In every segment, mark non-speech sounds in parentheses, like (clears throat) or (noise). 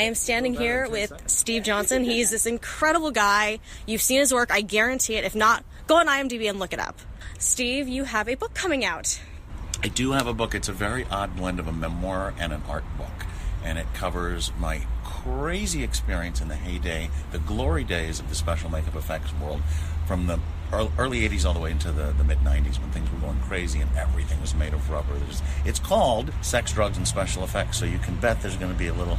I am standing here with Steve Johnson. He's this incredible guy. You've seen his work, I guarantee it. If not, go on IMDb and look it up. Steve, you have a book coming out. I do have a book. It's a very odd blend of a memoir and an art book. And it covers my crazy experience in the heyday, the glory days of the special makeup effects world from the early 80s all the way into the, the mid 90s when things were going crazy and everything was made of rubber. There's, it's called Sex, Drugs, and Special Effects, so you can bet there's going to be a little,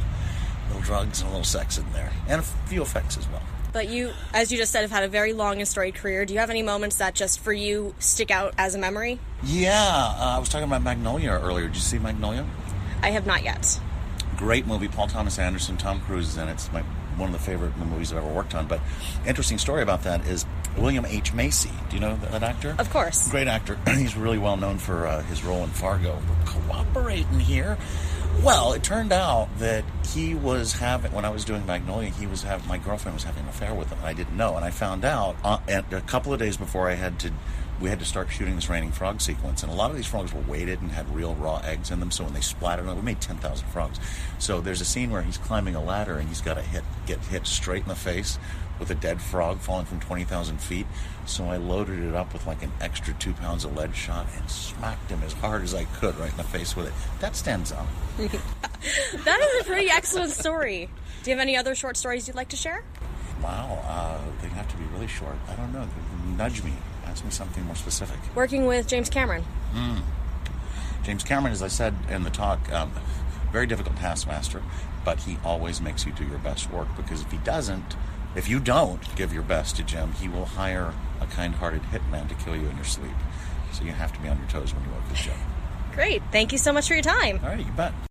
little drugs and a little sex in there, and a few effects as well. But you, as you just said, have had a very long and storied career. Do you have any moments that just for you stick out as a memory? Yeah, uh, I was talking about Magnolia earlier. Did you see Magnolia? I have not yet. Great movie. Paul Thomas Anderson, Tom Cruise is in it. It's my, one of the favorite movies I've ever worked on. But interesting story about that is William H. Macy. Do you know that actor? Of course. Great actor. (clears throat) He's really well known for uh, his role in Fargo. We're cooperating here. Well, it turned out that he was having, when I was doing Magnolia, he was having, my girlfriend was having an affair with him. I didn't know. And I found out uh, a couple of days before I had to, we had to start shooting this raining frog sequence. And a lot of these frogs were weighted and had real raw eggs in them. So when they splattered we made 10,000 frogs. So there's a scene where he's climbing a ladder and he's got to hit, get hit straight in the face with a dead frog falling from 20,000 feet. So I loaded it up with like an extra two pounds of lead shot and smacked him as hard as I could right in the face with it. That stands out. (laughs) that is a pretty excellent story. Do you have any other short stories you'd like to share? Wow, uh, they have to be really short. I don't know. Nudge me. Ask me something more specific. Working with James Cameron. Mm. James Cameron, as I said in the talk, um, very difficult taskmaster, but he always makes you do your best work because if he doesn't, if you don't give your best to Jim, he will hire a kind hearted hitman to kill you in your sleep. So you have to be on your toes when you work with Jim. Great. Thank you so much for your time. All right, you bet.